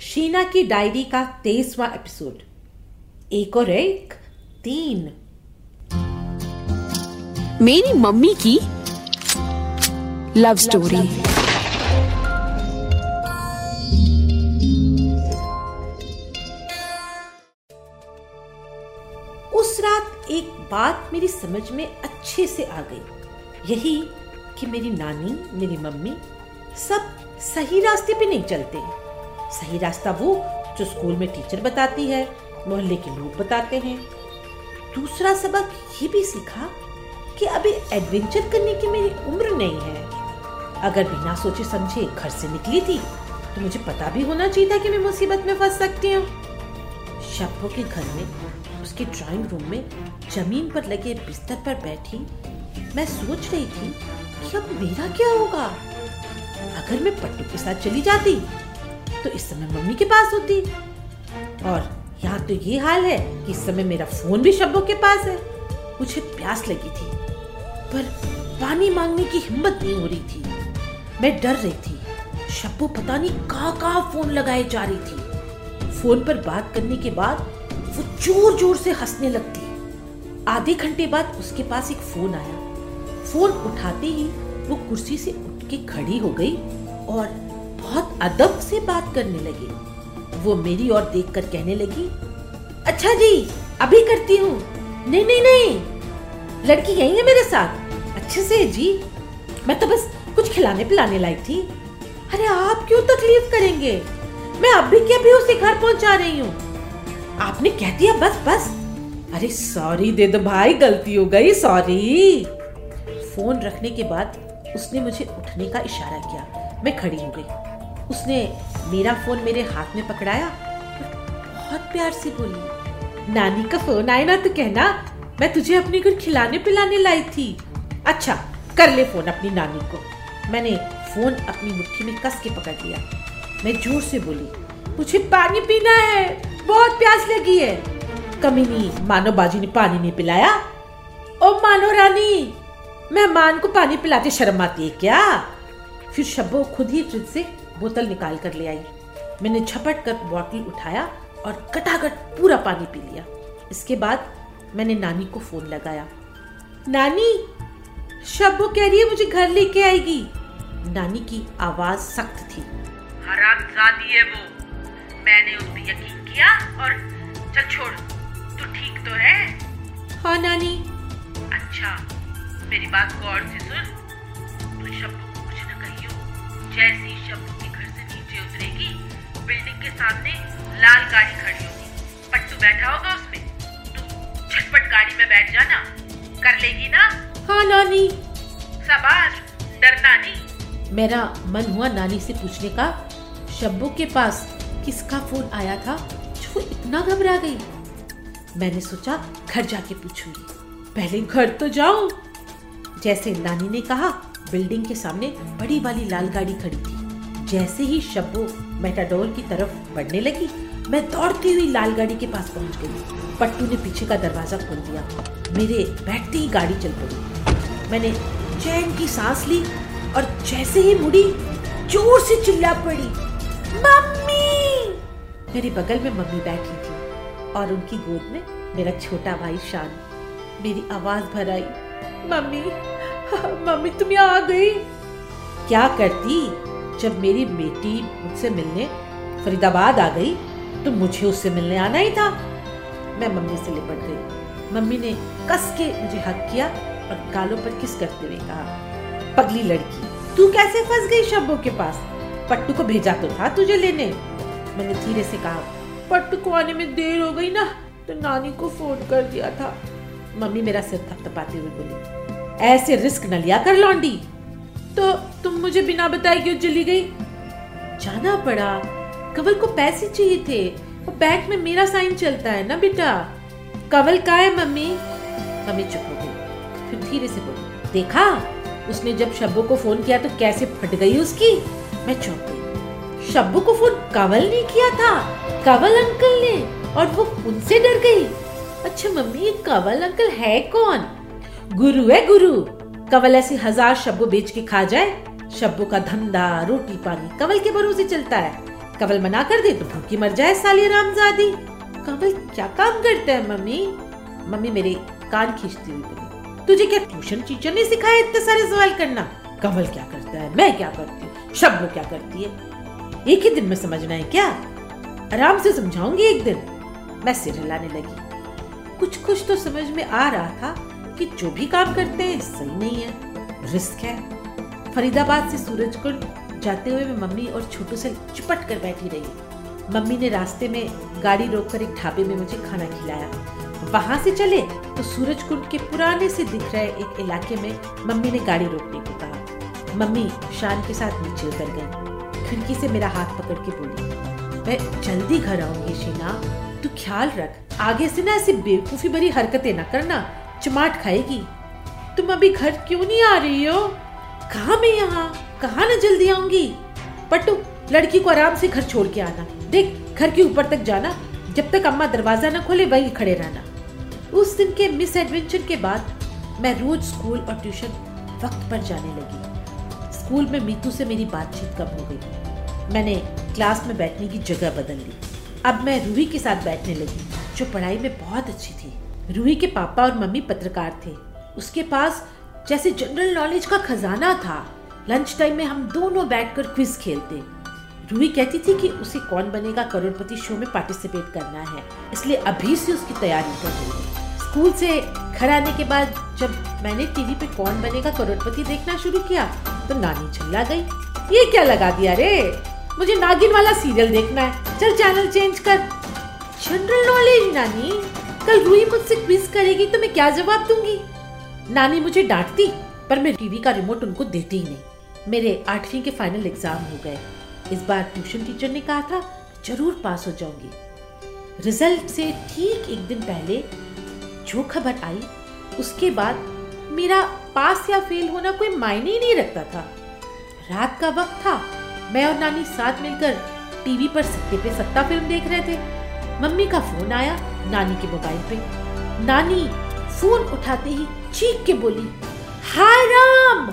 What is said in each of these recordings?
शीना की डायरी का तेईसवा एपिसोड। एक और एक तीन। मेरी मम्मी की लव स्टोरी। उस रात एक बात मेरी समझ में अच्छे से आ गई। यही कि मेरी नानी मेरी मम्मी सब सही रास्ते पे नहीं चलते। सही रास्ता वो जो स्कूल में टीचर बताती है, मोहल्ले के लोग बताते हैं। दूसरा सबक ये भी सीखा कि अभी एडवेंचर करने की मेरी उम्र नहीं है। अगर बिना सोचे समझे घर से निकली थी तो मुझे पता भी होना चाहिए था कि मैं मुसीबत में फंस सकती हूँ। शब्बो के घर में, उसके ड्राइंग रूम में ज़मीन पर लगे बिस्तर पर बैठी मैं सोच रही थी कि अब मेरा क्या होगा? अगर मैं पट्टू के साथ चली जाती तो इस समय मम्मी के पास होती। और यहाँ तो ये हाल है कि इस समय मेरा फ़ोन भी शब्बों के पास है। मुझे प्यास लगी थी, पर पानी मांगने की हिम्मत नहीं हो रही थी। मैं डर रही थी। शब्बू पता नहीं कहाँ कहाँ फ़ोन लगाए जा रही थी। फ़ोन पर बात करने के बाद वो ज़ोर ज़ोर से हंसने लगती। आधे घंटे बाद उसके पास एक फ़ोन आया। फ़ोन उठाते ही वो कुर्सी से उठ के खड़ी हो गई और बहुत अदब से बात करने लगी। वो मेरी ओर देखकर कहने लगी अच्छा जी, अभी करती हूँ। नहीं नहीं नहीं। लड़की यही है मेरे साथ। अच्छे से, जी। मैं तो बस कुछ खिलाने पिलाने लाई थी। अरे, आप क्यों तकलीफ़ करेंगे? मैं अभी के अभी उसे घर पहुँचा रही हूँ। आपने कह दिया, बस बस। अरे सॉरी दे दो भाई, गलती हो गई सॉरी फ़ोन रखने के बाद उसने मुझे उठने का इशारा किया। मैं खड़ी हो गई। उसने मेरा फ़ोन मेरे हाथ में पकड़ाया। बहुत प्यार से बोली, नानी का फ़ोन आए ना तो कहना, मैं तुझे अपने घर खिलाने पिलाने लाई थी। अच्छा कर ले फ़ोन अपनी नानी को। मैंने फ़ोन अपनी मुट्ठी में कस के पकड़ लिया। मैं ज़ोर से बोली, मुझे पानी पीना है, बहुत प्यास लगी है। कमीनी मानो बाजी ने पानी नहीं पिलाया? ओ मानो रानी, मेहमान को पानी पिलाते शर्म आती है क्या? फिर शब्बो खुद ही फ्रिज से बोतल निकाल कर ले आई। मैंने झपट कर बॉटल उठाया और कटाकट पूरा पानी पी लिया। इसके बाद मैंने नानी को फ़ोन लगाया। नानी शब्बो कह रही है मुझे घर लेके आएगी। नानी की आवाज़ सख्त थी। हरामजादी है वो। मैंने उस पर यकीन किया और चल छोड़ तू ठीक तो है? हाँ नानी। अच्छा मेरी बात गौर से सुन। तू शब्बो को कुछ न कहियो जैसी शब्बो उतरेगी बिल्डिंग के सामने लाल गाड़ी खड़ी होगी। पट्टू बैठा होगा उसमें। तू झटपट गाड़ी में बैठ जाना। कर लेगी ना? हाँ नानी। सबार डरना नहीं मेरा मन हुआ नानी से पूछने का। शब्बू के पास किसका फ़ोन आया था जो इतना घबरा गई? मैंने सोचा घर जाके पूछूँगी पहले घर तो जाऊँ। जैसे नानी ने कहा बिल्डिंग के सामने बड़ी वाली लाल गाड़ी खड़ी थी। जैसे ही शब्बो मेटाडोर की तरफ़ बढ़ने लगी, मैं दौड़ती हुई लाल गाड़ी के पास पहुँच गई। पट्टू ने पीछे का दरवाज़ा खोल दिया। मेरे बैठते ही गाड़ी चल पड़ी। मैंने चैन की सांस ली और जैसे ही मुड़ी, ज़ोर से चिल्ला पड़ी, मम्मी! मेरे बगल में मम्मी बैठी थी और उनकी गोद में मेरा छोटा भाई शान। मेरी आवाज़ भर आई, मम्मी मम्मी, तुम यहाँ आ गई? क्या करती? जब मेरी बेटी मुझसे मिलने फरीदाबाद आ गई तो मुझे उससे मिलने आना ही था। मैं मम्मी से लिपट गई। मम्मी ने कस के मुझे हक किया और गालों पर किस करते हुए कहा, पगली लड़की, तू कैसे फंस गई शब्बों के पास? पट्टू को भेजा तो था तुझे लेने? मैंने धीरे से कहा, पट्टू को आने में देर हो गई ना तो नानी को फ़ोन कर दिया था। मम्मी मेरा सिर थपथपाते हुए बोली, ऐसे रिस्क न लिया कर, लौंडी। तो मुझे बिना बताए क्यों चली गई? जाना पड़ा। कवल को पैसे चाहिए थे। वो बैंक में मेरा साइन चलता है ना बेटा? कवल का है, मम्मी? मम्मी चुप हो गई। फिर धीरे से बोली, देखा? उसने जब शब्बू को फ़ोन किया तो कैसे फट गई उसकी? मैं चौंक गई। शब्बू को फ़ोन कवल ने किया था। कवल अंकल ने। और वो उनसे डर गई। अच्छा मम्मी, ये कवल अंकल है कौन? गुरु है गुरु। कवल ऐसे हज़ार शब्बू बेच के खा जाए। शब्बू का धंधा, रोटी पानी, कवल के भरोसे चलता है। कवल मना कर दे तो भूखी मर जाए साली रामजादी। कवल क्या काम करता है, मम्मी? मम्मी मेरे कान खींचती हुई बोली, तुझे क्या ट्यूशन टीचर ने सिखाया इतने सारे सवाल करना? कवल क्या करता है? मैं क्या करती हूँ? शब्बू क्या करती है? एक ही दिन में समझना है क्या? आराम से समझाऊँगी एक दिन? मैं सिर हिलाने लगी। कुछ कुछ तो समझ में आ रहा था कि जो भी काम करते हैं, सही नहीं है। रिस्क है। फरीदाबाद से सूरजकुंड जाते हुए मैं मम्मी और छोटू से चिपट कर बैठी रही। मम्मी ने रास्ते में गाड़ी रोककर एक ढाबे में मुझे खाना खिलाया। वहाँ से चले तो सूरजकुंड के पुराने से दिख रहे एक इलाके में मम्मी ने गाड़ी रोकने को कहा। मम्मी शान के साथ नीचे उतर गई। खिड़की से मेरा हाथ पकड़ के बोली, मैं जल्दी घर आऊँगी शीना। तू ख्याल रख, आगे से ना ऐसी बेवकूफ़ी भरी हरकतें ना करना। चमाट खाएगी। तुम अभी घर क्यों नहीं आ रही हो? कहा मैं यहाँ? कहा ना जल्दी आऊँगी? पट्टू, लड़की को आराम से घर छोड़ के आना। देख, घर के ऊपर तक जाना। जब तक अम्मा दरवाज़ा न खोले, वहीं खड़े रहना। उस दिन के मिस एडवेंचर के बाद मैं रोज स्कूल और ट्यूशन वक्त पर जाने लगी। स्कूल में मीतू से मेरी बातचीत कम हो गई। मैंने क्लास में बैठने की जगह बदल ली। अब मैं रूही के साथ बैठने लगी, जो पढ़ाई में बहुत अच्छी थी। रूही के पापा और मम्मी पत्रकार थे। उसके पास जैसे जनरल नॉलेज का खजाना था। लंच टाइम में हम दोनों बैठकर क्विज खेलते। रूही कहती थी कि उसे कौन बनेगा करोड़पति शो में पार्टिसिपेट करना है। इसलिए अभी से उसकी तैयारी कर रही स्कूल से घर आने के बाद जब मैंने टीवी पे कौन बनेगा करोड़पति देखना शुरू किया तो नानी चिल्ला गई। ये क्या लगा दिया रे? मुझे नागिन वाला सीरियल देखना है। चल चैनल चेंज कर। जनरल नॉलेज नानी? कल रूही मुझसे क्विज करेगी तो मैं क्या जवाब दूँगी? नानी मुझे डांटती, पर मैं टीवी का रिमोट उनको देती ही नहीं। मेरे आठवीं के फाइनल एग्ज़ाम हो गए। इस बार ट्यूशन टीचर ने कहा था, ज़रूर पास हो जाऊँगी। रिज़ल्ट से ठीक एक दिन पहले जो खबर आई, उसके बाद मेरा पास या फेल होना कोई मायने ही नहीं रखता था। रात का वक्त था। मैं और नानी साथ मिलकर टीवी पर सत्ते पे सत्ता फ़िल्म देख रहे थे। मम्मी का फ़ोन आया नानी के मोबाइल पे। नानी फ़ोन उठाते ही चीख के बोली, हाय राम,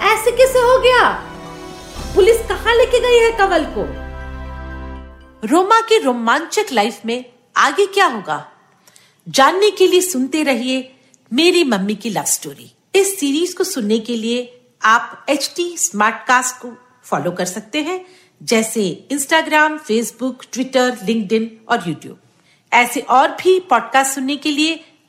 ऐसे कैसे हो गया? पुलिस कहाँ लेके गई है कवल को? रोमा के रोमांचक लाइफ में आगे क्या होगा? जानने के लिए सुनते रहिए मेरी मम्मी की लव स्टोरी इस सीरीज़ को सुनने के लिए आप एच टी स्मार्ट कास्ट को फॉलो कर सकते हैं, जैसे इंस्टाग्राम फेसबुक ट्विटर लिंक्डइन और यूट्यूब ऐसे और भी पॉडकास्ट सुनने के लिए